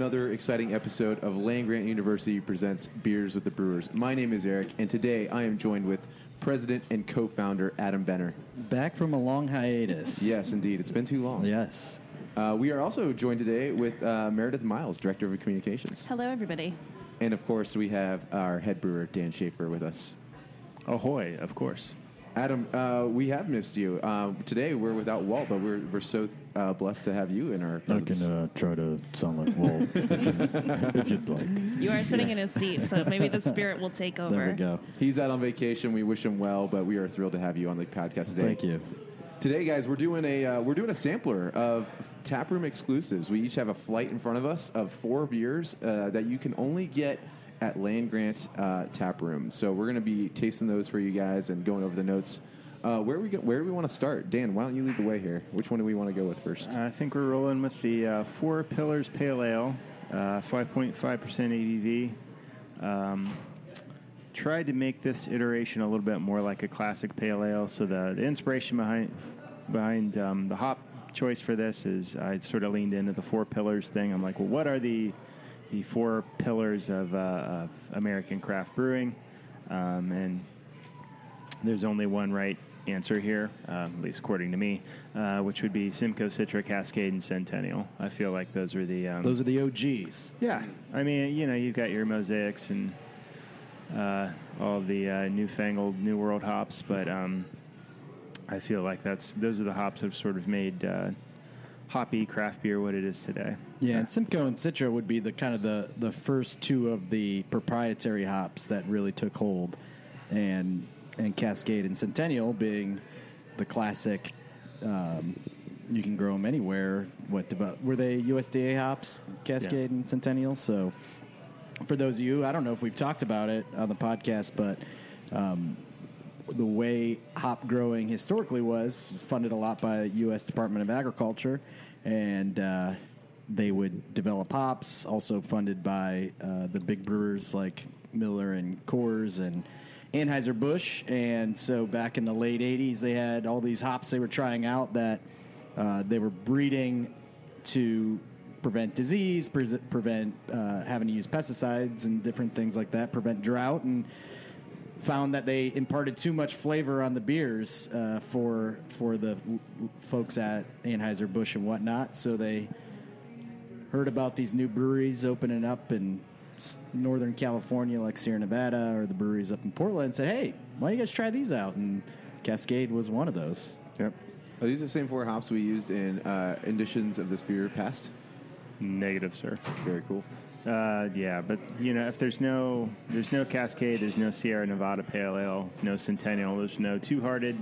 Another exciting episode of Land Grant University presents Beers with the Brewers. My name is Eric, and today I am joined with President and co-founder Adam Benner. Back from a long hiatus. Yes, indeed, it's been too long. Yes. Uh, we are also joined today with uh, Meredith Miles, Director of Communications, Hello, everybody. and of course we have our head brewer Dan Schaefer with us. Ahoy, of course. Adam, uh, we have missed you. Uh, today we're without Walt, but we're, we're so uh, blessed to have you in our I presence. can uh, try to sound like Walt if, you, if you'd like. You are sitting in his seat, so maybe the spirit will take over. There we go. He's out on vacation. We wish him well, but we are thrilled to have you on the podcast today. Thank you. Today, guys, we're doing a uh, we're doing a sampler of taproom exclusives. We each have a flight in front of us of four beers uh, that you can only get at Land Grant uh, Tap Room. So we're going to be tasting those for you guys and going over the notes. Uh, where we go, where do we want to start? Dan, why don't you lead the way here? Which one do we want to go with first? I think we're rolling with the uh, Four Pillars Pale Ale, uh, 5.5% ABV. Um, tried to make this iteration a little bit more like a classic pale ale. So the, the inspiration behind behind um, the hop choice for this is I sort of leaned into the four pillars thing. I'm like, well, what are the the four pillars of, uh, of American craft brewing? Um, and there's only one right answer here, um, at least according to me, uh, which would be Simcoe, Citra, Cascade, and Centennial. I feel like those are the um, Those are the OGs. yeah. I mean, you know, you've got your mosaics and uh, all the uh, newfangled New World hops, but um, I feel like that's those are the hops that have sort of made uh, hoppy craft beer what it is today. Yeah, and Simcoe and Citra would be the kind of the, the first two of the proprietary hops that really took hold, and and Cascade and Centennial being the classic. Um, you can grow them anywhere. What develop, were they USDA hops? Cascade Yeah. and Centennial. So, for those of you, I don't know if we've talked about it on the podcast, but um, the way hop growing historically was, was funded a lot by U.S. Department of Agriculture, and uh, they would develop hops, also funded by uh, the big brewers like Miller and Coors and Anheuser Busch. And so back in the late '80s, they had all these hops they were trying out that uh, they were breeding to prevent disease, pre- prevent uh, having to use pesticides and different things like that, prevent drought, and found that they imparted too much flavor on the beers uh, for for the l- l- folks at Anheuser Busch and whatnot. So they heard about these new breweries opening up in Northern California, like Sierra Nevada, or the breweries up in Portland, and said, "Hey, why don't you guys try these out?" And Cascade was one of those. Yep. Are these the same four hops we used in uh, editions of this beer past? Negative, sir. Very cool. Uh, yeah, but you know, if there's no there's no Cascade, there's no Sierra Nevada Pale Ale, no Centennial, there's no Two Hearted,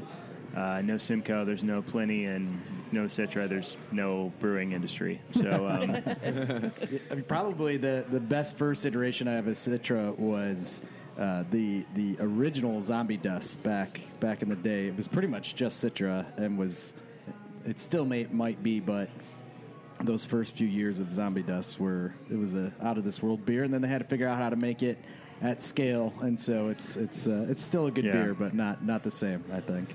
uh, no Simcoe, there's no Pliny, and no Citra. There's no brewing industry. So um, I mean, probably the, the best first iteration I have of Citra was uh, the the original Zombie Dust back back in the day. It was pretty much just Citra and was it still may might be, but those first few years of Zombie Dust were it was a out of this world beer, and then they had to figure out how to make it at scale, and so it's it's uh, it's still a good Yeah. beer, but not not the same. I think.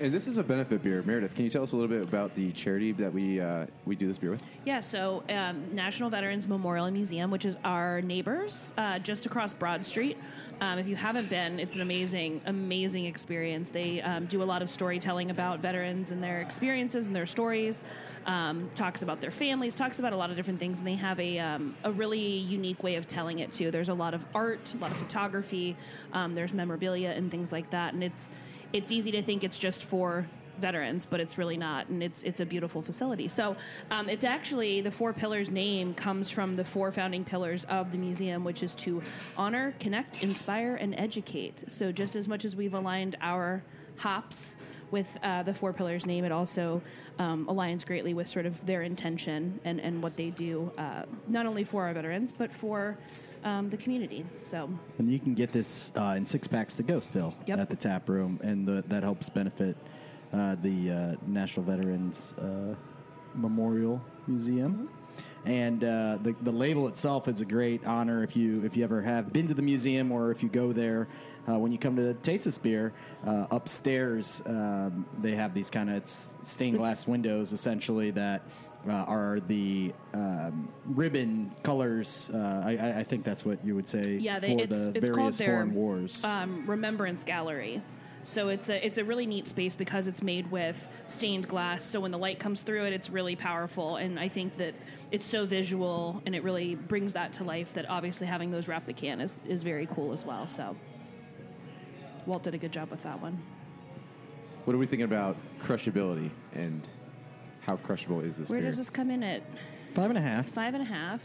And this is a benefit beer. Meredith, can you tell us a little bit about the charity that we uh, we do this beer with? Yeah, so um, National Veterans Memorial Museum, which is our neighbors uh, just across Broad Street. Um, if you haven't been, it's an amazing, amazing experience. They um, do a lot of storytelling about veterans and their experiences and their stories. Um, talks about their families, talks about a lot of different things, and they have a um, a really unique way of telling it too. There's a lot of art, a lot of photography. Um, there's memorabilia and things like that, and it's it's easy to think it's just for veterans, but it's really not, and it's it's a beautiful facility. So um, it's actually the Four Pillars name comes from the four founding pillars of the museum, which is to honor, connect, inspire, and educate. So just as much as we've aligned our hops with uh, the Four Pillars name, it also um, aligns greatly with sort of their intention and, and what they do, uh, not only for our veterans, but for um, the community. So, And you can get this uh, in six packs to go still Yep. at the tap room, and the, that helps benefit uh, the uh, National Veterans uh, Memorial Museum. And uh, the the label itself is a great honor if you if you ever have been to the museum or if you go there. Uh, when you come to taste this beer, uh, upstairs um, they have these kind of stained glass windows, essentially that uh, are the um, ribbon colors. Uh, I, I- I think that's what you would say yeah, they, for it's, the it's called various their foreign wars. Um, Remembrance Gallery. So it's a it's a really neat space because it's made with stained glass. So when the light comes through it, it's really powerful. And I think that it's so visual and it really brings that to life. That obviously having those wrap the can is is very cool as well. So Walt did a good job with that one. What are we thinking about crushability and how crushable is this Where beer? does this come in at Five and a half. five and a half?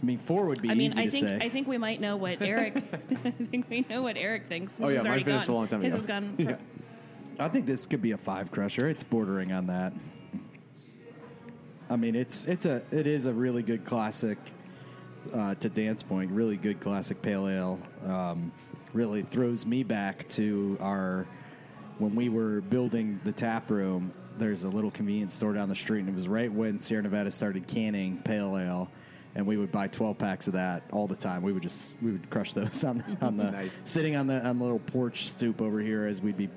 I mean, four would be I mean, easy I to think say. I think we might know what Eric. I think we know what Eric thinks. His Oh, yeah, has mine already finished gone. a long time His ago. has gone. Yeah. I think this could be a five crusher. It's bordering on that. I mean, it's it's a it is a really good classic. Uh, to Dan's point, really good classic pale ale. Um, really throws me back to our when we were building the tap room. There's a little convenience store down the street, and it was right when Sierra Nevada started canning pale ale. And we would buy 12 packs of that all the time. We would just we would crush those on on the Nice. sitting on the on the little porch stoop over here as we'd be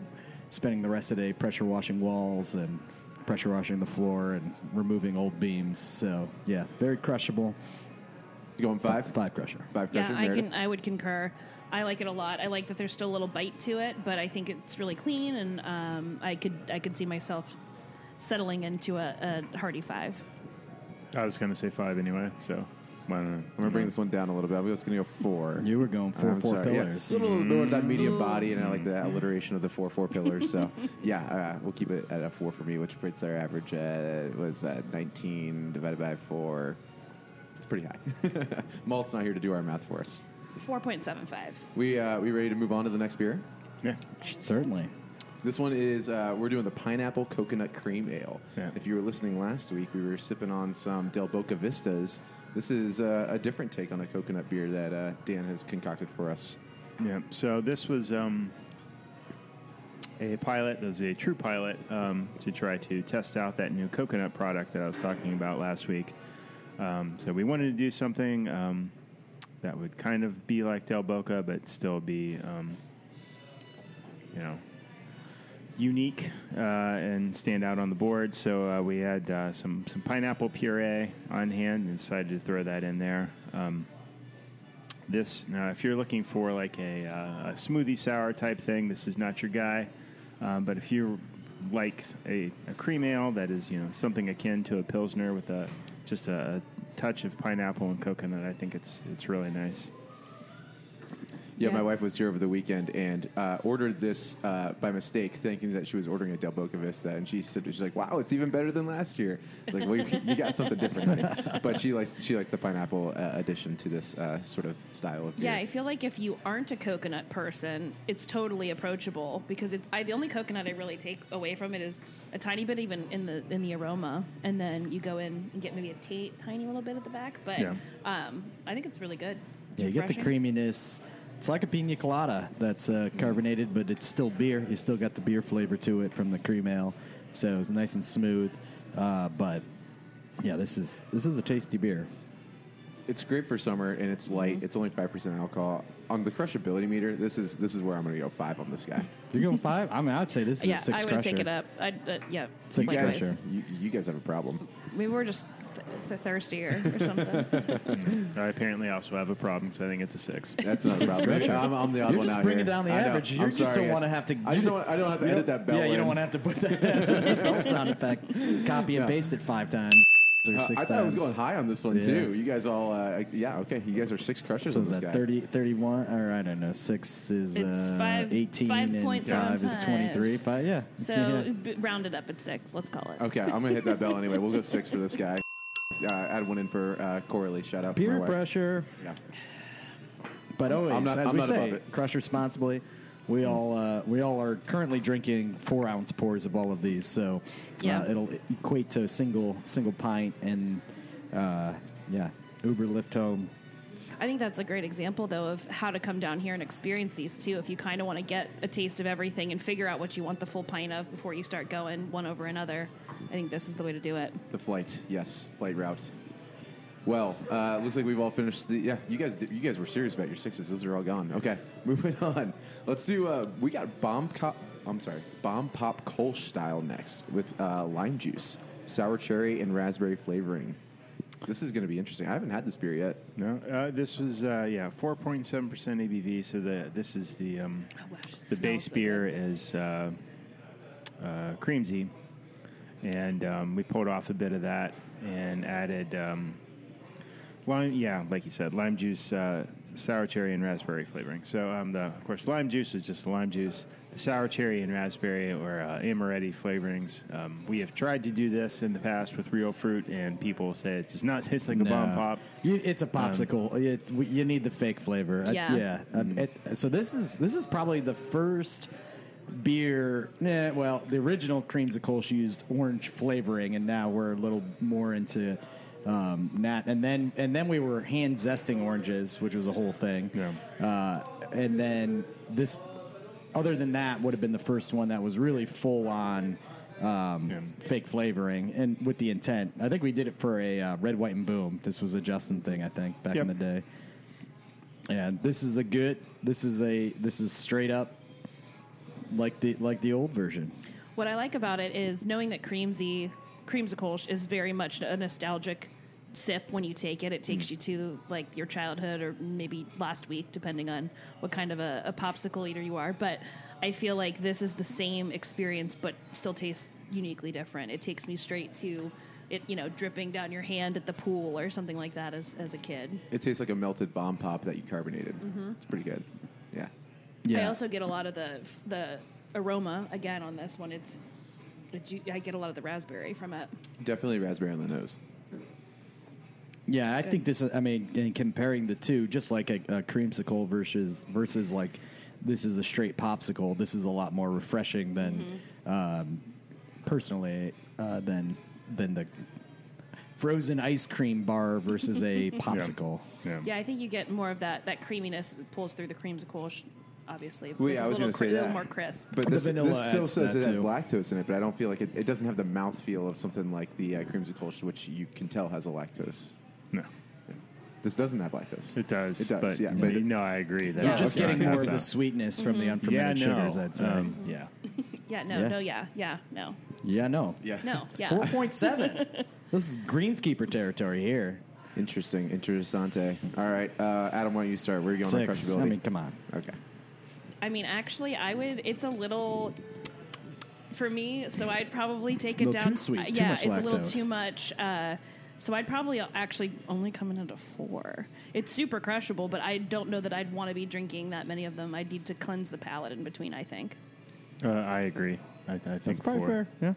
spending the rest of the day pressure washing walls and pressure washing the floor and removing old beams. So yeah, very crushable. You going five? Five crusher. Five crusher. Yeah. I Meredith? can. I would concur. I like it a lot. I like that there's still a little bite to it, but I think it's really clean, and um, I could I could see myself settling into a, a hearty five. I was going to say five anyway, so why not? I'm gonna bring this one down a little bit. I was gonna go four. You were going four I'm four sorry, yeah. pillars. A little, little bit of that medium body, and I like the alliteration of the four four pillars. So yeah, uh, we'll keep it at a four for me, which puts our average uh, was uh, 19 divided by four. It's pretty high. Malt's not here to do our math for us. Four point seven five. We uh, we ready to move on to the next beer? Yeah. Certainly. This one is uh, we're doing the pineapple coconut cream ale. Yeah. If you were listening last week, we were sipping on some Del Boca Vistas. This is uh, a different take on a coconut beer that uh, Dan has concocted for us. Yeah. So this was um, a pilot. It was a true pilot um, to try to test out that new coconut product that I was talking about last week. Um, so we wanted to do something um, that would kind of be like Del Boca, but still be, um, you know, unique uh, and stand out on the board. So uh, we had uh, some some pineapple puree on hand and decided to throw that in there. Um, this now, if you're looking for like a, uh, a smoothie sour type thing, this is not your guy. Um, but if you like a, a cream ale that is you know something akin to a pilsner with a just a, a touch of pineapple and coconut, I think it's it's really nice. Yeah, Yeah. my wife was here over the weekend and uh, ordered this uh, by mistake, thinking that she was ordering a Del Boca Vista, and she said she's like, "Wow, it's even better than last year." It's like, "Well, you, you got something different," right? but she likes she liked the pineapple uh, addition to this uh, sort of style of beer. Yeah, I feel like if you aren't a coconut person, it's totally approachable because it's I, the only coconut I really take away from it is a tiny bit even in the in the aroma, and then you go in and get maybe a tiny little bit at the back. But Yeah. um, I think it's really good. It's Yeah, you get the creaminess. It's like a pina colada that's uh, carbonated, but it's still beer. You still got the beer flavor to it from the cream ale, so it's nice and smooth. Uh, but yeah, this is this is a tasty beer. it's great for summer and it's light. Mm-hmm. It's only five percent alcohol. On the crushability meter, this is this is where I'm going to go five on this guy. You're going five. I mean, I'd say this is Yeah, a six I would crusher. take it up. I'd, uh, yeah, Six you guys, crusher. you, you guys have a problem. We were just th- th- thirstier or something. I apparently also have a problem because I think it's a six. That's not a problem. I'm, I'm the odd You're one just out bringing here. down the I know. average. You I'm just sorry, don't guys. want to have to. I just don't. I don't have to edit that bell. Yeah, you don't want to have to put that bell sound effect. Copy and paste it five times or Uh, six I thought I was going high on this one Yeah. too. You guys all, uh, yeah, okay. You guys are six crushers So on is this that guy. 30, 31, or I don't know, six is It's uh, five- 18 five and point five is seven 23. Five, yeah. so yeah. b- round it up at six. Let's call it. Okay, I'm gonna hit that bell anyway. We'll go six for this guy. Uh, add one in for uh, Coralie. Shout out to my Peer wife. pressure. Yeah. But always, I'm not- as I'm we not above say, it. crush responsibly. We all uh, we all are currently drinking four ounce pours of all of these, so Yeah. uh, it'll equate to a single single pint, and uh, yeah, Uber Lyft home. I think that's a great example, though, of how to come down here and experience these too. If you kind of want to get a taste of everything and figure out what you want the full pint of before you start going one over another, I think this is the way to do it. The flight, yes, flight route. Well, uh, looks like we've all finished. The, yeah, you guys, you guys were serious about your sixes. Those are all gone. Okay, moving on. Let's do. Uh, we got bomb cop. I'm sorry, bomb pop Kolsch style next with uh, lime juice, sour cherry, and raspberry flavoring. This is going to be interesting. I haven't had this beer yet. No, uh, this was uh, yeah, four point seven percent ABV. So the this is the um, Oh, gosh, it the base so beer good. is uh, uh, creamsy, and um, we pulled off a bit of that and added um, lime. Yeah, like you said, lime juice, uh, sour cherry, and raspberry flavoring. So um, the of course lime juice is just lime juice. The sour cherry and raspberry or uh, amaretti flavorings. Um, we have tried to do this in the past with real fruit, and people say it does not taste like a bomb pop. You, it's a popsicle. it, we- you need the fake flavor. Uh, Yeah. yeah. Uh, it- so this is this is probably the first beer. Nah, well, the original Creamsy Kolsch used orange flavoring, and now we're a little more into um, nat. And then and then we were hand zesting oranges, which was a whole thing. Yeah. Uh, and then this, other than that, would have been the first one that was really full on. Um, Yeah. fake flavoring and with the intent. I think we did it for a uh, red, white, and boom. This was a Justin thing, I think, back in the day. And this is a good. This is a. This is straight up like the like the old version. What I like about it is knowing that Creamsy, Creamsicle is very much a nostalgic sip when you take it. It takes mm. you to like your childhood or maybe last week, depending on what kind of a, a popsicle eater you are. But I feel like this is the same experience, but still tastes uniquely different. It takes me straight to it, you know, dripping down your hand at the pool or something like that as, as a kid. It tastes like a melted bomb pop that you carbonated. Mm-hmm. It's pretty good. Yeah. I also get a lot of the the aroma again on this one. It's it's I get a lot of the raspberry from it. Definitely raspberry on the nose. Yeah, I good. think this. is- I mean, in comparing the two, just like a, a creamsicle versus versus like this is a straight popsicle. This is a lot more refreshing than, um, personally, uh, than than the frozen ice cream bar versus a popsicle. Yeah. Yeah, I think you get more of that that creaminess pulls through the creamsicle. sh- Obviously, Well, yeah, is I was a going little to say cri- a that. little more crisp. But The this, vanilla this still adds says that it has too. lactose in it, but I don't feel like it, it doesn't have the mouthfeel of something like the uh, creamsicle, which you can tell has a lactose. No, This doesn't have lactose. it does. It does, But, yeah, but but it- no, I agree. That You're just getting more of the that. sweetness from the Yeah, unfermented no. sugars. I'd say. Um, yeah. Yeah, no, Yeah. no, yeah, yeah, no, yeah, no, Yeah. no, yeah. Four point seven. this is greenskeeper territory here. Interesting. Interessante. All right. Uh, Adam, why don't you start? Where are you going on Six. crushability? I mean, come on. okay. I mean, actually, I would. It's a little for me, so I'd probably take it Little down. too sweet, uh, too yeah, much it's a little too much. Uh, so I'd probably actually only come in at a four. It's super crushable, but I don't know that I'd want to be drinking that many of them. I'd need to cleanse the palate in between. I think. Uh, I agree. I, I think That's probably four. fair. Yeah.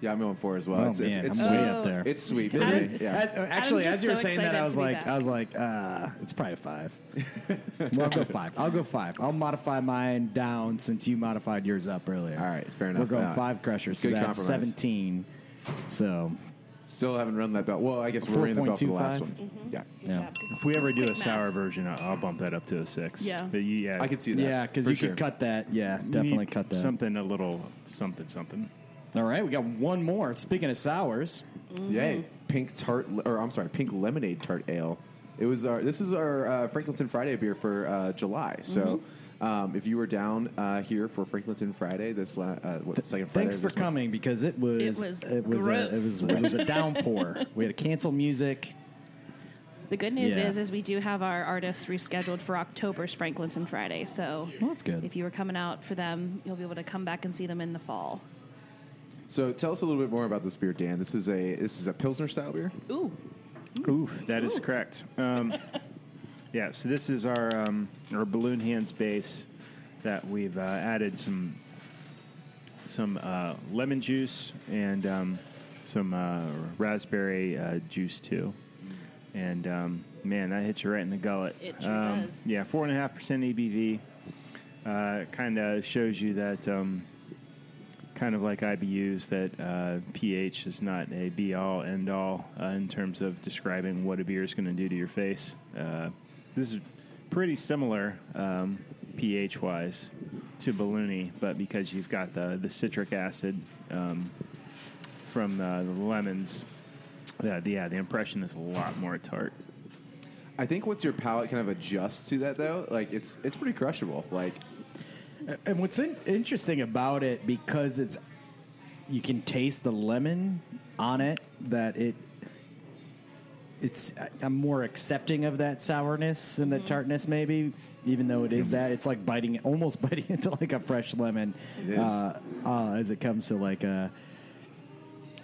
Yeah, I'm going four as well. Oh it's, it's, man, it's I'm sweet. way Oh. up there. It's sweet. for Yeah. That's- uh, actually, as you were so saying that, I was like, back. I was like, uh, it's probably a five. well, I'll go five. I'll go five. I'll modify mine down since you modified yours up earlier. All right, fair enough. We're going Uh, five crushers, so good that's compromise. seventeen. So Still haven't run that belt. Well, I guess we're running the belt for the last 4.25? one. Yeah. yeah, If we ever do a Quick sour math. version, I'll, I'll bump that up to a six. Yeah. But you, yeah. I could see that. yeah, because for you sure. could cut that. Yeah, you definitely need cut that. Something a little something something. All right, we got one more. Speaking of sours, Yay! Pink tart, or I'm sorry, pink lemonade tart ale. It was our. This is our uh, Franklinton Friday beer for uh, July. So, um, if you were down uh, here for Franklinton Friday, this la- uh, what, second Friday. thanks for this month- coming because it was It was it was a, it was it was a downpour. we had to cancel music. The good news Yeah. is, is we do have our artists rescheduled for October's Franklinton Friday. So Well, that's good. if you were coming out for them, you'll be able to come back and see them in the fall. So, tell us a little bit more about this beer, Dan. This is a this is a pilsner style beer. Ooh, Ooh, that is correct. Um, yeah, so this is our um, our balloon hands base that we've uh, added some some uh, lemon juice and um, some uh, raspberry uh, juice too. And um, man, that hits you right in the gullet. It sure um, does. Yeah, four and a half percent ABV. Uh, kind of shows you that, um, kind of like IBUs, that uh, pH is not a be all end all uh, in terms of describing what a beer is going to do to your face. Uh, this is pretty similar um, pH wise to Balloony, but because you've got the, the citric acid um, from uh, the lemons, yeah, the, yeah, the impression is a lot more tart. I think once your palate kind of adjusts to that, though, like it's it's pretty crushable. Like And what's in- interesting about it, because it's you can taste the lemon on it, that it it's I'm more accepting of that sourness and the tartness, maybe. Even though it is that, it's like biting, almost biting into like a fresh lemon, It is. Uh, uh, as it comes to like a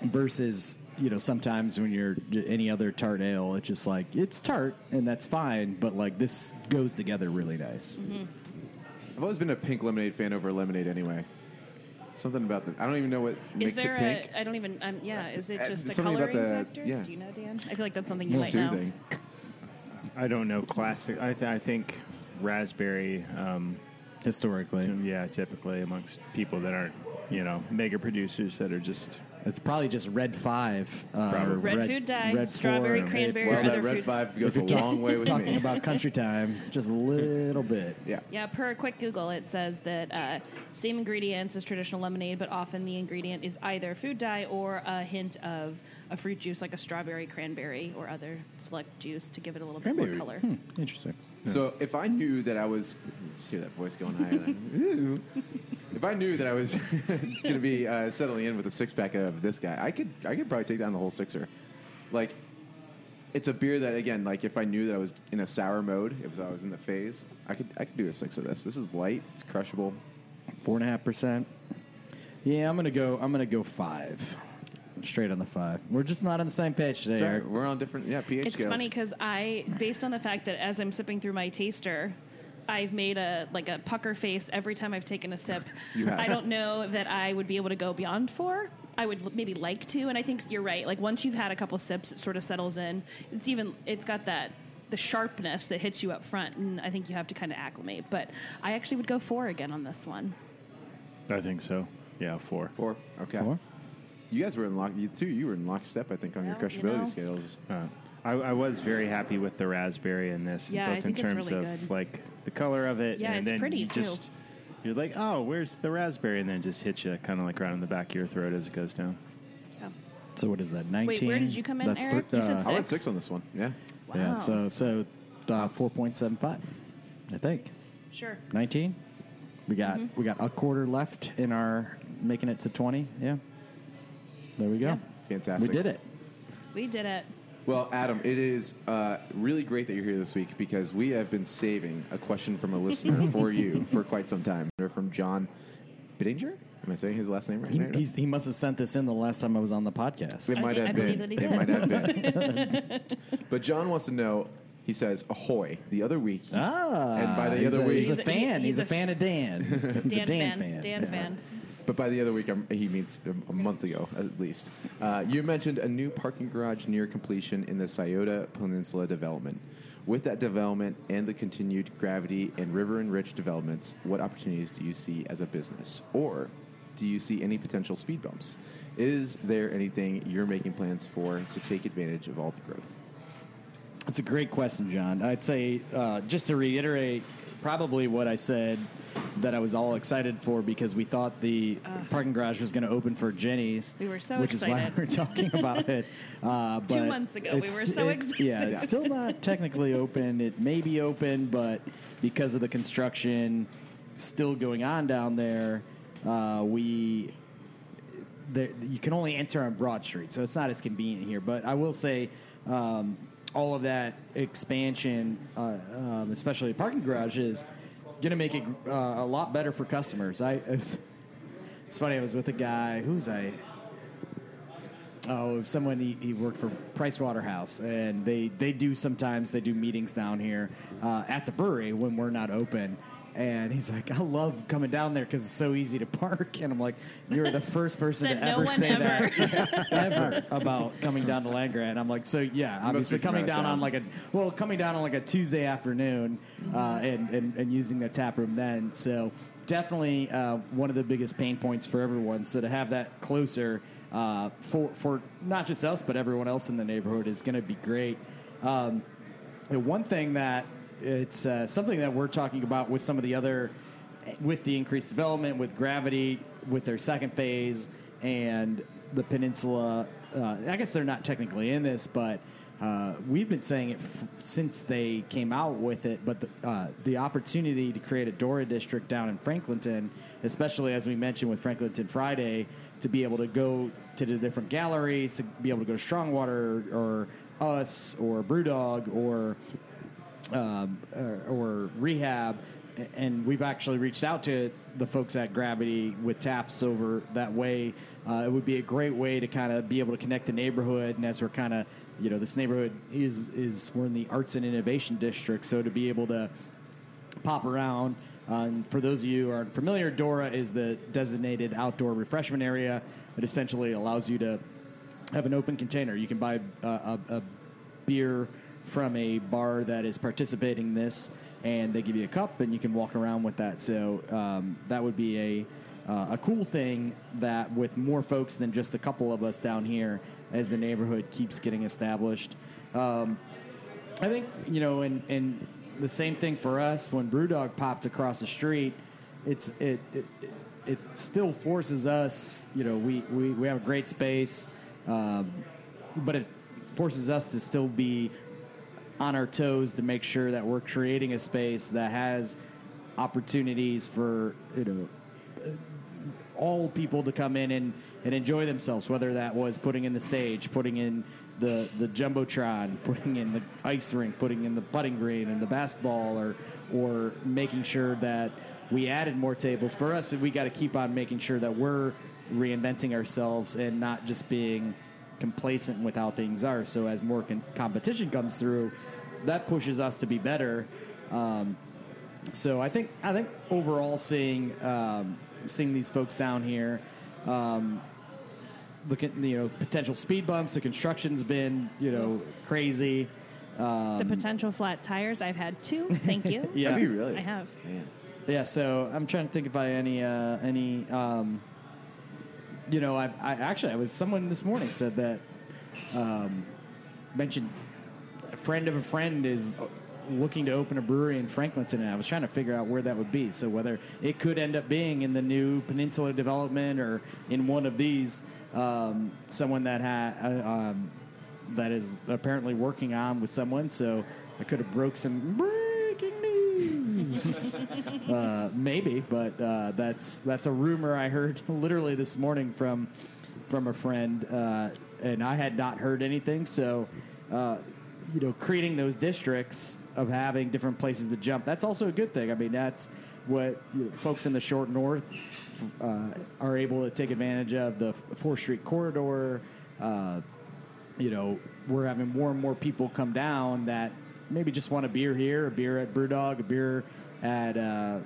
versus you know sometimes when you're any other tart ale, it's just like it's tart and that's fine, but like this goes together really nice. I've always been a pink lemonade fan over lemonade anyway. Something about the I don't even know what Is makes there it pink. a? I don't even. Um, yeah. Is it Uh, just a something about coloring the- factor? yeah. Do you know, Dan? I feel like that's something you might Soothing. I don't know classic. I, th- I think raspberry. Um, Historically, yeah, typically amongst people that aren't, you know, mega producers that are just. It's probably just red five. Uh, Probably. Red food dye, red strawberry, four. cranberry, Well, that red food. five goes a long way with talking me. about country time, just a little bit. yeah. Yeah, per a quick Google, it says that uh, same ingredients as traditional lemonade, but often the ingredient is either food dye or a hint of a fruit juice like a strawberry, cranberry, or other select juice to give it a little bit Cranberry. more color. Hmm, interesting. So if I knew that I was, let's hear that voice going higher. Then. Ooh. If I knew that I was going to be uh, settling in with a six pack of this guy, I could I could probably take down the whole sixer. Like, it's a beer that again, like if I knew that I was in a sour mode, if I was in the phase, I could I could do a six of this. This is light, it's crushable. Four and a half percent. Yeah, I'm gonna go. I'm gonna go five. Straight on the five. We're just not on the same page today. It's all right. Eric. We're on different yeah pH It's scales. funny because I, based on the fact that as I'm sipping through my taster, I've made a like a pucker face every time I've taken a sip. You have. I don't know that I would be able to go beyond four. I would l- maybe like to, and I think you're right. Like once you've had a couple sips, it sort of settles in. It's even it's got that the sharpness that hits you up front, and I think you have to kind of acclimate. But I actually would go four again on this one. I think so. Yeah, four. Four. Okay. Four? You guys were in lock. You too. You were in lockstep. I think on your Well, you crushability know. scales. Uh, I, I was very happy with the raspberry in this, Yeah, both I think in it's terms really of good. like the color of it, Yeah, and it's then pretty, you too. just you're like, oh, where's the raspberry, and then it just hits you kind of like right in the back of your throat as it goes down. Yeah. So what is that? Nineteen. where did you come in, That's Eric? You said uh, I went Six? six on this one. Yeah. Wow. Yeah. So so uh, four point seven five. I think sure. nineteen. We got Mm-hmm. we got a quarter left in our making it to twenty. Yeah. There we go. Yeah. Fantastic. We did it. We did it. Well, Adam, it is uh, really great that you're here this week because we have been saving a question from a listener for you for quite some time. They're from John Bittinger. Am I saying his last name right? He, there? he must have sent this in the last time I was on the podcast. it I might think- have I been. that he it did. might have been. but John wants to know. He says, "Ahoy!" The other week, Ah, And by the other a, week- he's a fan. He's, he's a, a fan of Dan. He's Dan, a Dan fan. fan. Dan Yeah. fan. But by the other week, I'm, he means a, month ago at least. Uh, you mentioned a new parking garage near completion in the Scioto Peninsula development. With that development and the continued gravity and River and Rich developments, what opportunities do you see as a business? Or do you see any potential speed bumps? Is there anything you're making plans for to take advantage of all the growth? That's a great question, John. I'd say, uh, just to reiterate, probably what I said that I was all excited for because we thought the parking garage was going to open for Jenny's. We were so which is why we were talking about it. Uh, but months ago, we were so it- excited. Yeah, it's still not technically open. It may be open, but because of the construction still going on down there, uh, we there, you can only enter on Broad Street, so it's not as convenient here. But I will say, um, all of that expansion, uh, um, especially parking garage, is going to make it uh, a lot better for customers. I, it was, it's funny. I was with a guy who's I. Oh, someone he, he worked for Price Waterhouse, and they they do sometimes they do meetings down here uh, at the brewery when we're not open, And he's like, I love coming down there because it's so easy to park. And I'm like, you're the first person Said to no ever one say ever. that ever about coming down to Land Grant. I'm like, so yeah, obviously be coming down on like a well, coming down on like a Tuesday afternoon uh, and, and and using the tap room then. So definitely uh, one of the biggest pain points for everyone. So to have that closer uh, for for not just us but everyone else in the neighborhood is going to be great. Um, the one thing that it's uh, something that we're talking about with some of the other with the increased development with gravity with their second phase and the peninsula uh, i guess they're not technically in this but uh, we've been saying it f- since they came out with it but the, uh, the opportunity to create a dora district down in franklinton especially as we mentioned with franklinton friday to be able to go to the different galleries to be able to go to strongwater or us or brewdog or um, or, or rehab, and we've actually reached out to the folks at Gravity with Taft's over that way. Uh, it would be a great way to kind of be able to connect the neighborhood, and as we're kind of, you know, this neighborhood is is we're in the arts and innovation district, so to be able to pop around. Uh, and for those of you who aren't familiar, Dora is the designated outdoor refreshment area. It essentially allows you to have an open container. You can buy a, a, a beer from a bar that is participating in this, and they give you a cup, and you can walk around with that. So um, that would be a uh, a cool thing that with more folks than just a couple of us down here, as the neighborhood keeps getting established. Um, I think you know, and and the same thing for us when BrewDog popped across the street. It's it it, it still forces us. You know, we we, we have a great space, um, but it forces us to still be on our toes to make sure that we're creating a space that has opportunities for you know all people to come in and, and enjoy themselves, whether that was putting in the stage, putting in the, the jumbotron, putting in the ice rink, putting in the putting green and the basketball, or or making sure that we added more tables. For us, we got to keep on making sure that we're reinventing ourselves and not just being complacent with how things are. So as more con- competition comes through, that pushes us to be better. Um, so I think I think overall seeing um, seeing these folks down here, um, look at you know potential speed bumps. The construction's been you know crazy. Um, The potential flat tires, I've had two. Thank you. yeah, Have you really? I have. Man. yeah. So I'm trying to think if I any uh, any um, you know I, I actually I was someone this morning said that um, mentioned a friend of a friend is looking to open a brewery in Franklinton, and I was trying to figure out where that would be. So whether it could end up being in the new Peninsula development or in one of these, um, someone that had uh, um, that is apparently working on with someone. So I could have broke some breaking news. uh, maybe, but uh, that's that's a rumor I heard literally this morning from from a friend, uh, and I had not heard anything. So, uh, you know, creating those districts of having different places to jump, that's also a good thing. I mean, that's what you know, folks in the short north uh, are able to take advantage of the Fourth Street corridor. Uh, you know, we're having more and more people come down that maybe just want a beer here, a beer at Brewdog, a beer at uh,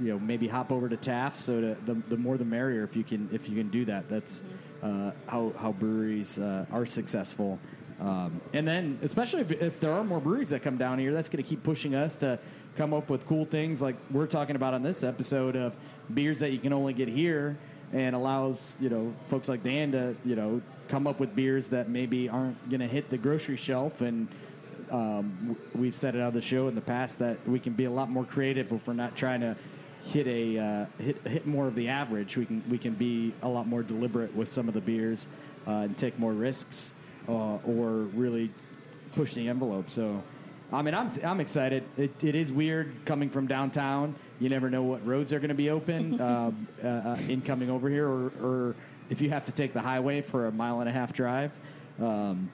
you know maybe hop over to Taft. So to, the the more the merrier if you can if you can do that. That's uh, how how breweries uh, are successful. Um, and then, especially if, if there are more breweries that come down here, that's going to keep pushing us to come up with cool things like we're talking about on this episode of beers that you can only get here and allows you know folks like Dan to you know come up with beers that maybe aren't going to hit the grocery shelf. And um, we've said it on the show in the past that we can be a lot more creative if we're not trying to hit a uh, hit hit more of the average. We can we can be a lot more deliberate with some of the beers uh, and take more risks uh, or really push the envelope. So. I mean, I'm I'm excited. It, it is weird coming from downtown. You never know what roads are going to be open um, uh, uh, in coming over here, or, or if you have to take the highway for a mile and a half drive. Um,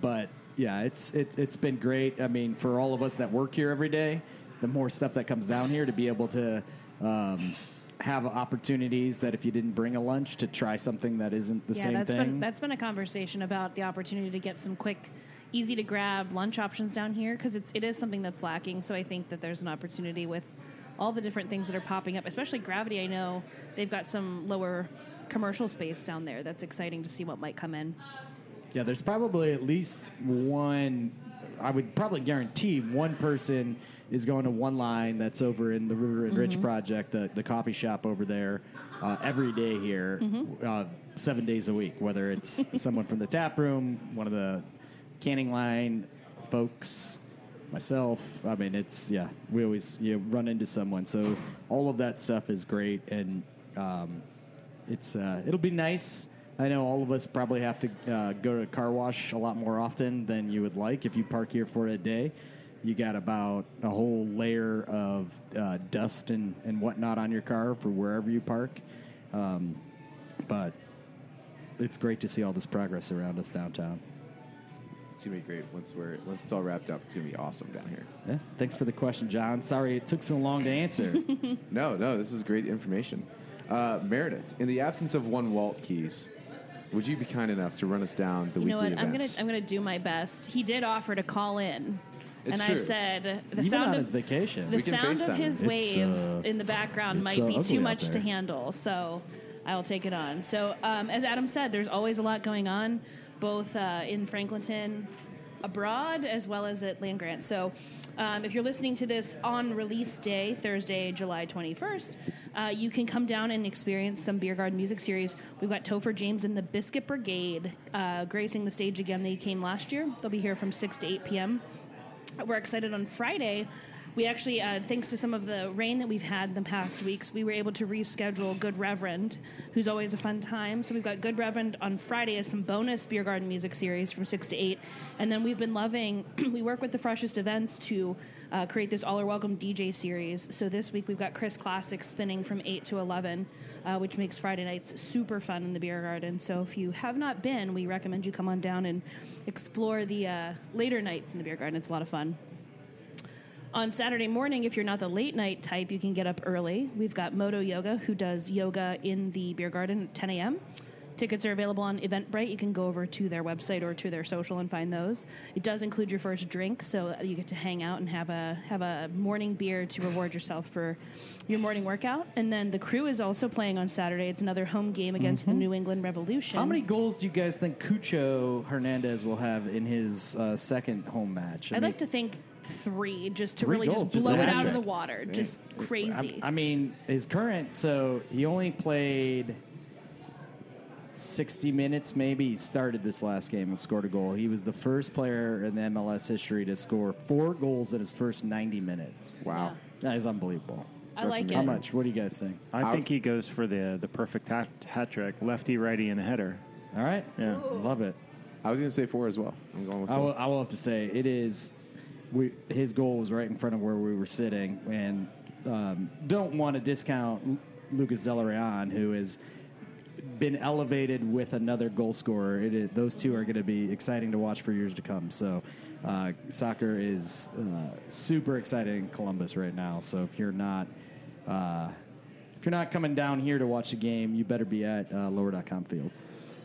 but yeah, it's it, it's been great. I mean, for all of us that work here every day, the more stuff that comes down here to be able to um, have opportunities that if you didn't bring a lunch to try something that isn't the yeah, same that's thing. been that's been a conversation about the opportunity to get some quick, easy to grab lunch options down here because it's it is something that's lacking. So I think that there's an opportunity with all the different things that are popping up. Especially Gravity, I know they've got some lower commercial space down there. That's exciting to see what might come in. Yeah, there's probably at least one. I would probably guarantee one person is going to one line that's over in the River and Rich project, the, the coffee shop over there, uh, every day here, uh, seven days a week. Whether it's someone from the tap room, one of the canning line folks, myself. I mean, it's yeah. We always you run into someone. So all of that stuff is great, and um, it's uh, it'll be nice. I know all of us probably have to uh, go to a car wash a lot more often than you would like if you park here for a day. You got about a whole layer of uh, dust and, and whatnot on your car for wherever you park. Um, but it's great to see all this progress around us downtown. It's gonna be great once we're once it's all wrapped up. It's gonna be awesome down here. Yeah. Thanks for the question, John. Sorry it took so long to answer. No, no, this is great information. Uh, Meredith, in the absence of one Walt Keys, would you be kind enough to run us down the You know weekly what? I'm gonna? I'm gonna do my best. He did offer to call in, It's and I said the Even sound on of his vacation. the We can sound of FaceTime his him. It's, waves uh, in the background it's, might uh, be ugly too out much to there. handle. So I'll take it on. So um, as Adam said, there's always a lot going on, both uh, in Franklinton, abroad, as well as at Land Grant. So um, if you're listening to this on release day, Thursday, July 21st, uh, you can come down and experience some Beer Garden music series. We've got Topher James and the Biscuit Brigade uh, gracing the stage again. They came last year. They'll be here from 6 to 8 p.m. We're excited on Friday. We actually, uh, thanks to some of the rain that we've had in the past weeks, we were able to reschedule Good Reverend, who's always a fun time. So we've got Good Reverend on Friday as some bonus Beer Garden music series from 6 to 8. And then we've been loving, we work with the freshest events to uh, create this All Are Welcome DJ series. So this week we've got Chris Classics spinning from 8 to 11, uh, which makes Friday nights super fun in the Beer Garden. So if you have not been, we recommend you come on down and explore the uh, later nights in the Beer Garden. It's a lot of fun. On Saturday morning, if you're not the late night type, you can get up early. We've got Moto Yoga, who does yoga in the beer garden at 10 a.m. Tickets are available on Eventbrite. You can go over to their website or to their social and find those. It does include your first drink, so you get to hang out and have a have a morning beer to reward yourself for your morning workout. And then the crew is also playing on Saturday. It's another home game against the New England Revolution. How many goals do you guys think Cucho Hernandez will have in his uh, second home match? I I'd mean, like to think three, just to Three really goals, just just blow a it out of hat-trick. the water. Just crazy. I, I mean, his current. So he only played sixty minutes. Maybe he started this last game and scored a goal. He was the first player in the MLS history to score four goals in his first ninety minutes. wow. That is unbelievable. I like it. How much? What do you guys think? I think he goes for the the perfect hat, hat trick, lefty, righty, and a header. All right. Yeah. Love it. I was gonna say four as well. I'm going with I four. will, I will have to say it is. We, his goal was right in front of where we were sitting, and um, don't want to discount Lucas Zelarayan, who has been elevated with another goal scorer. Those two are going to be exciting to watch for years to come. So, uh, soccer is uh, super exciting in Columbus right now. So, if you're not uh, if you're not coming down here to watch the game, you better be at uh, lower.com field.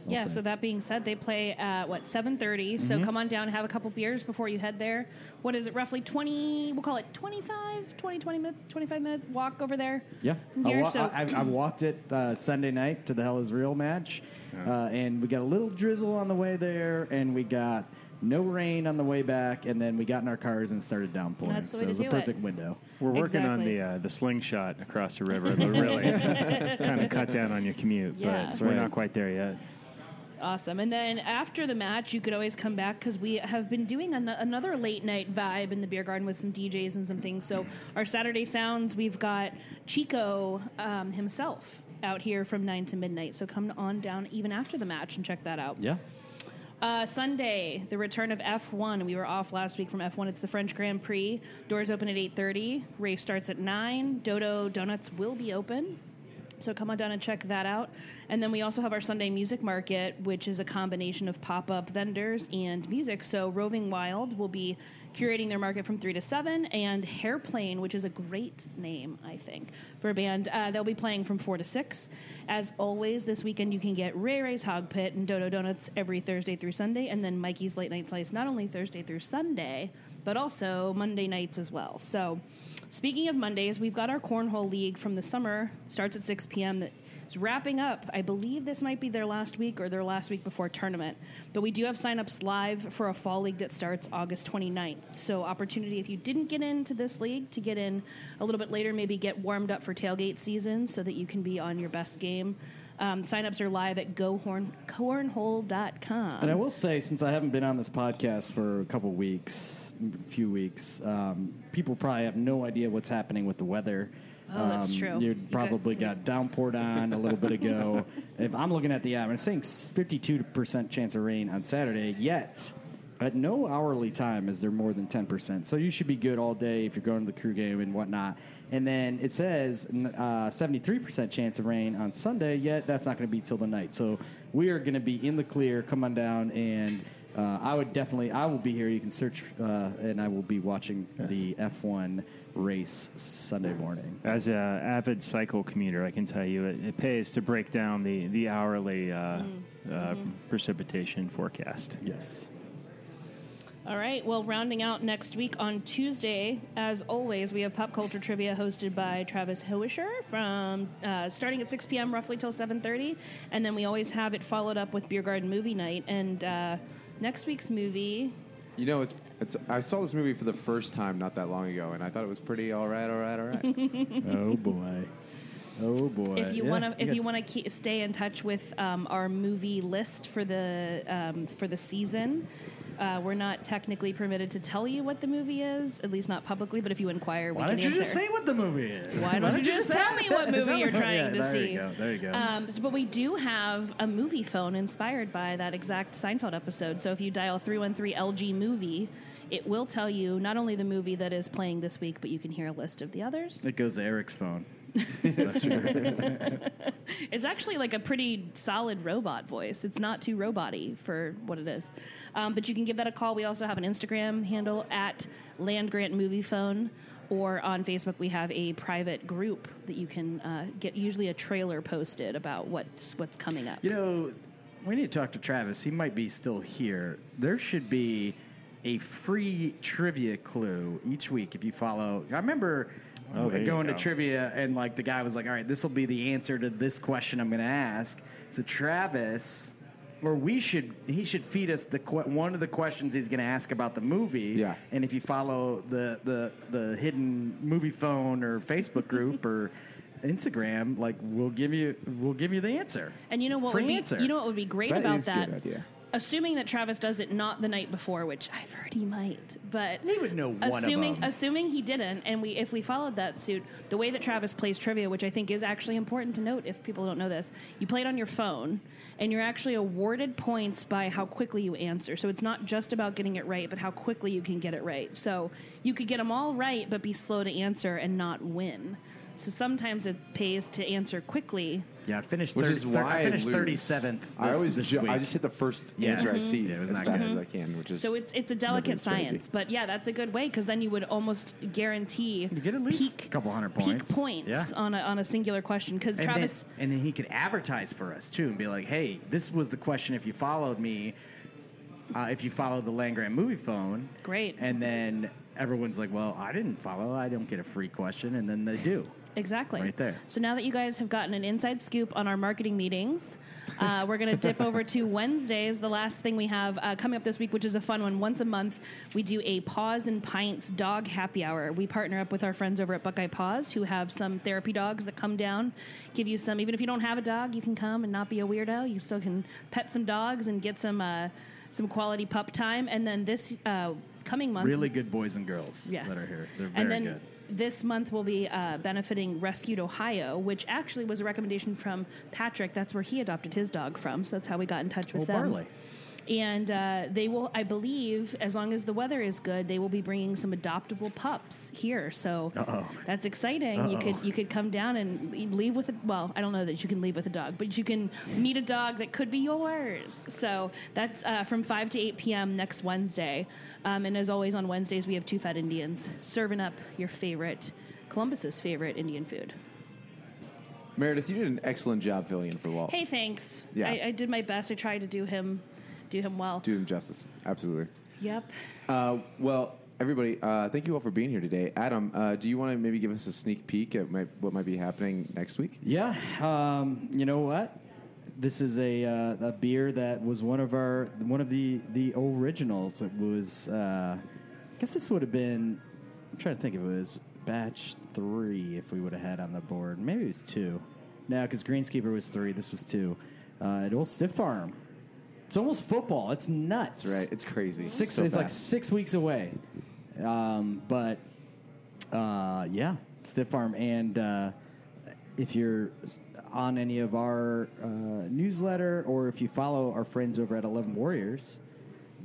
I'll Yeah, say. so that being said, they play at what seven Mm-hmm. So come on down, have a couple beers before you head there. What is it? Roughly twenty. We'll call it 25, 20, 20 minute, twenty five minute walk over there. Yeah, from I, here. wa- so I, I walked it uh, Sunday night to the Hell Is Real match, uh, and we got a little drizzle on the way there, and we got no rain on the way back, and then we got in our cars and started downpouring. That's the so way it to was a do it. perfect window. We're working on the uh, the slingshot across the river. It'll really kind of cut down on your commute, Yeah. but we're Right. not quite there yet. Awesome. And then after the match, you could always come back because we have been doing an- another late night vibe in the beer garden with some DJs and some things. So our Saturday sounds, we've got Chico um, himself out here from nine to midnight. So come on down even after the match and check that out. Yeah, Uh, Sunday, the return of F1. We were off last week from F1. It's the French Grand Prix. Doors open at 8.30. Race starts at 9. Dodo Donuts will be open. So come on down and check that out. And then we also have our Sunday Music Market, which is a combination of pop-up vendors and music. So Roving Wild will be curating their market from 3 to 7. And Hairplane, which is a great name, I think, for a band, uh, they'll be playing from 4 to 6. As always, this weekend you can get Ray Ray's Hog Pit and Dodo Donuts every Thursday through Sunday. And then Mikey's Late Night Slice, not only Thursday through Sunday, but also Monday nights as well. So Speaking of Mondays, we've got our cornhole league from the summer. Starts at 6 p.m. That is wrapping up. I believe this might be their last week or their last week before tournament. But we do have signups live for a fall league that starts August 29th. So opportunity if you didn't get into this league to get in a little bit later, maybe get warmed up for tailgate season so that you can be on your best game. Um, signups are live at gohorn, cornhole.com. And I will say, since I haven't been on this podcast for a couple weeks, a few weeks, um, people probably have no idea what's happening with the weather. Oh, that's Um, true. You You probably got downpoured on a little bit ago. if I'm looking at the app, it's saying 52% chance of rain on Saturday, yet at no hourly time is there more than 10%. So you should be good all day if you're going to the crew game and whatnot. And then it says uh, 73% chance of rain on Sunday, yet that's not going to be till the night. So we are going to be in the clear. Come on down and. Uh, I would definitely. I will be here. You can search, uh, and I will be watching the F1 race Sunday morning. As an avid cycle commuter, I can tell you it, it pays to break down the the hourly uh, uh, precipitation forecast. Yes. All right. Well, rounding out next week on Tuesday, as always, we have pop culture trivia hosted by Travis Hoisher from uh, starting at 6 p.m. roughly till 7:30, and then we always have it followed up with beer garden movie night. And uh, next week's movie, You know, it's it's. I saw this movie for the first time not that long ago, and I thought it was pretty all right, all right, all right. oh boy. Oh boy. if you Yeah, want to, if got- you want to stay in touch with um, our movie list for the um, for the season. Uh, we're not technically permitted to tell you what the movie is, at least not publicly. But if you inquire, we Why can don't you answer. just say what the movie is? Why don't you just tell me what movie you're trying to there see? you go. There you go. Um, but we do have a movie phone inspired by that exact Seinfeld episode. So if you dial 313 LG movie, it will tell you not only the movie that is playing this week, but you can hear a list of the others. it goes to Eric's phone. It's actually like a pretty solid robot voice. It's not too robot-y for what it is. Um, but you can give that a call. We also have an Instagram handle at Land Grant Movie Phone. Or on Facebook, we have a private group that you can uh, get usually a trailer posted about what's what's coming up. You know, we need to talk to Travis. He might be still here. There should be a free trivia clue each week if you follow. I remember Oh, there you going go. to trivia and like the guy was like, "All right, this will be the answer to this question I'm going to ask." So Travis, or we should, he should feed us the que- one of the questions he's going to ask about the movie. Yeah. And if you follow the the the hidden movie phone or Facebook group or Instagram, like we'll give you we'll give you the answer. And you know what Free would be answer. you know what would be great That about is a that? good idea. Assuming that Travis does it not the night before, which I've heard he might, but He would know one of assuming assuming he didn't, and we if we followed that suit, the way that Travis plays trivia, which I think is actually important to note if people don't know this, you play it on your phone, and you're actually awarded points by how quickly you answer. So it's not just about getting it right, but how quickly you can get it right. So you could get them all right, but be slow to answer and not win. So sometimes it pays to answer quickly Yeah, I finished. Which 30, is why I finished thirty seventh. I always this ju- week. I just hit the first Yeah. answer I see Yeah, it was as not fast good. as I can, which is So it's it's a delicate science, but yeah, that's a good way because then you would almost guarantee You get at least peak, a couple hundred peak points. points Yeah. on a on a singular question. Because Travis, then, and then he could advertise for us too, and be like, "Hey, this was the question. If you followed me, uh, if you followed the Land Grant movie phone, Great. And then everyone's like, "Well, I didn't follow. I don't get a free question." And then they do. Exactly Right there. So now that you guys have gotten an inside scoop on our marketing meetings, uh, we're going to dip over to Wednesdays. The last thing we have uh, coming up this week, which is a fun one. Once a month, we do a Paws and Pints dog happy hour. We partner up with our friends over at Buckeye Paws, who have some therapy dogs that come down, give you some. Even if you don't have a dog, you can come and not be a weirdo. You still can pet some dogs and get some. Uh, some quality pup time, and then this uh, coming month, Really good boys and girls Yes. that are here. They're very then good. This month we'll be uh, benefiting Rescued Ohio, which actually was a recommendation from Patrick. That's where he adopted his dog from. So that's how we got in touch with Oh, them. Barley. And uh, they will, I believe, as long as the weather is good, they will be bringing some adoptable pups here. So Uh-oh. that's exciting. You could you could come down and leave with a well. I don't know that you can leave with a dog, but you can meet a dog that could be yours. So that's uh, from five to eight p.m. next Wednesday. Um, and as always on Wednesdays, we have two fat Indians serving up your favorite Columbus's favorite Indian food. Meredith, you did an excellent job filling in for Walt. Hey, thanks. Yeah. I, I did my best. I tried to do him do him well. Do him justice. Absolutely. Yep. Uh, well, everybody, uh, thank you all for being here today. Adam, uh, do you want to maybe give us a sneak peek at my, what might be happening next week? Yeah, um, you know what? This is a, uh, a beer that was one of our one of the the originals. It was, uh, I guess this would have been. I'm trying to think if it was batch three. If we would have had on the board, maybe it was two. No, because Greenskeeper was three. This was two. Uh, at Old Stiff Farm. It's almost football. It's nuts. That's right. It's crazy. Six. So it's like six weeks away. Um, but uh, yeah, Stiff Farm, and uh, if you're on any of our uh, newsletter or if you follow our friends over at Eleven Warriors,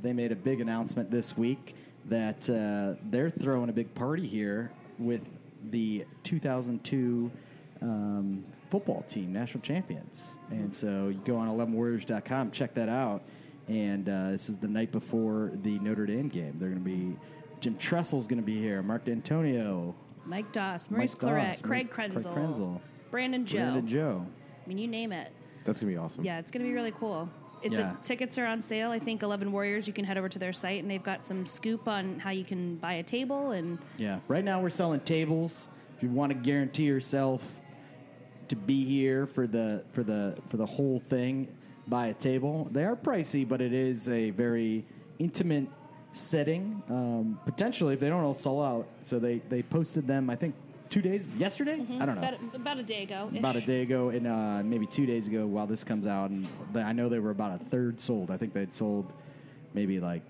they made a big announcement this week that uh, they're throwing a big party here with the 2002 um, football team, national champions. And so you go on 11warriors.com, check that out. And uh, this is the night before the Notre Dame game. They're going to be Jim Tressel's going to be here, Mark Dantonio, Mike Doss, Maurice Mike Clarett, Doss, Craig Craig Krenzel, Krenzel, Brandon Joe. Brandon Joe. I mean, you name it. That's going to be awesome. Yeah, it's going to be really cool. It's Yeah. a, tickets are on sale. I think Eleven Warriors. You can head over to their site, and they've got some scoop on how you can buy a table. And Yeah. Right now we're selling tables. If you want to guarantee yourself to be here for the for the for the whole thing, by a table. They are pricey, but it is a very intimate setting. Um, potentially, if they don't all sell out, so they they posted them. I think two days yesterday. I don't know about, about a day ago, about a day ago and uh, maybe two days ago while this comes out and i know they were about a third sold i think they'd sold maybe like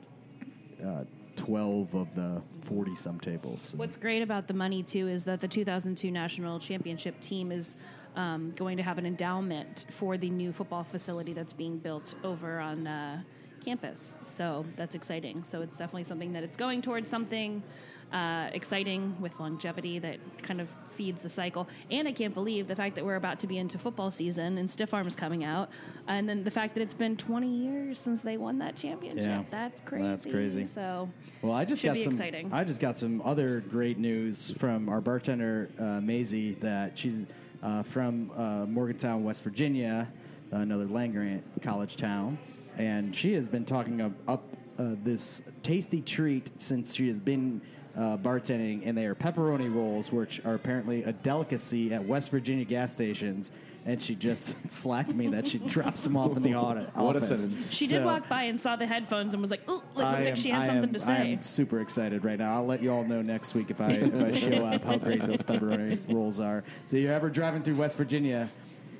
uh, 12 of the 40 some tables What's great about the money too is that the 2002 national championship team is um, going to have an endowment for the new football facility that's being built over on uh, campus. So that's exciting. So it's definitely something that it's going towards something uh, exciting with longevity that kind of feeds the cycle. And I can't believe the fact that we're about to be into football season and Stiff Arms coming out, and then the fact that it's been 20 years since they won that championship. Yeah. That's crazy. That's crazy. So well i just got some exciting. i just got some other great news from our bartender uh, Maisie that she's uh, from uh, morgantown west virginia another land grant college town and she has been talking up, up uh, this tasty treat since she has been uh, bartending, and they are pepperoni rolls, which are apparently a delicacy at West Virginia gas stations. And she just slacked me that she drops them off in the audit. What a office. sentence. She did So- walk by and saw the headphones and was like, "Ooh!" Like, I looked like am- she had I something am- to I say. am super excited right now. I'll let you all know next week if I, if I show up how great those pepperoni rolls are. So you're ever driving through West Virginia,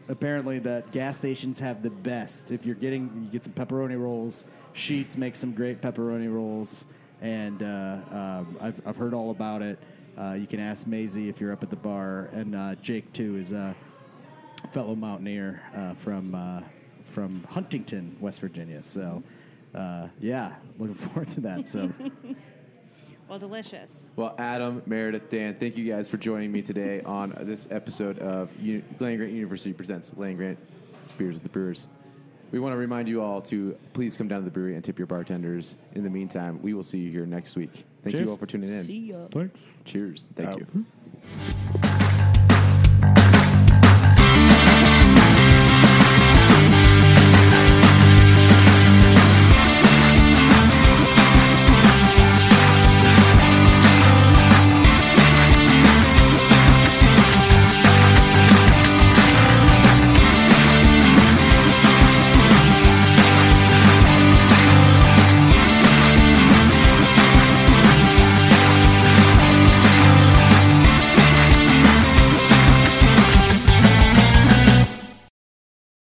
apparently the gas stations have the best. If you're getting, you get some pepperoni rolls. Sheetz make some great pepperoni rolls, and uh, um, I've, I've heard all about it. Uh, you can ask Maisie if you're up at the bar, and uh, Jake too is a fellow mountaineer uh, from uh, from Huntington, West Virginia. So. Uh, yeah, looking forward to that. So, well, delicious. Well, Adam, Meredith, Dan, thank you guys for joining me today on this episode of U- Land Grant University Presents Land Grant Beers with the Brewers. We want to remind you all to please come down to the brewery and tip your bartenders. In the meantime, we will see you here next week. Thank Cheers. you all for tuning in. See ya. Thanks. Cheers. Thank Out. you.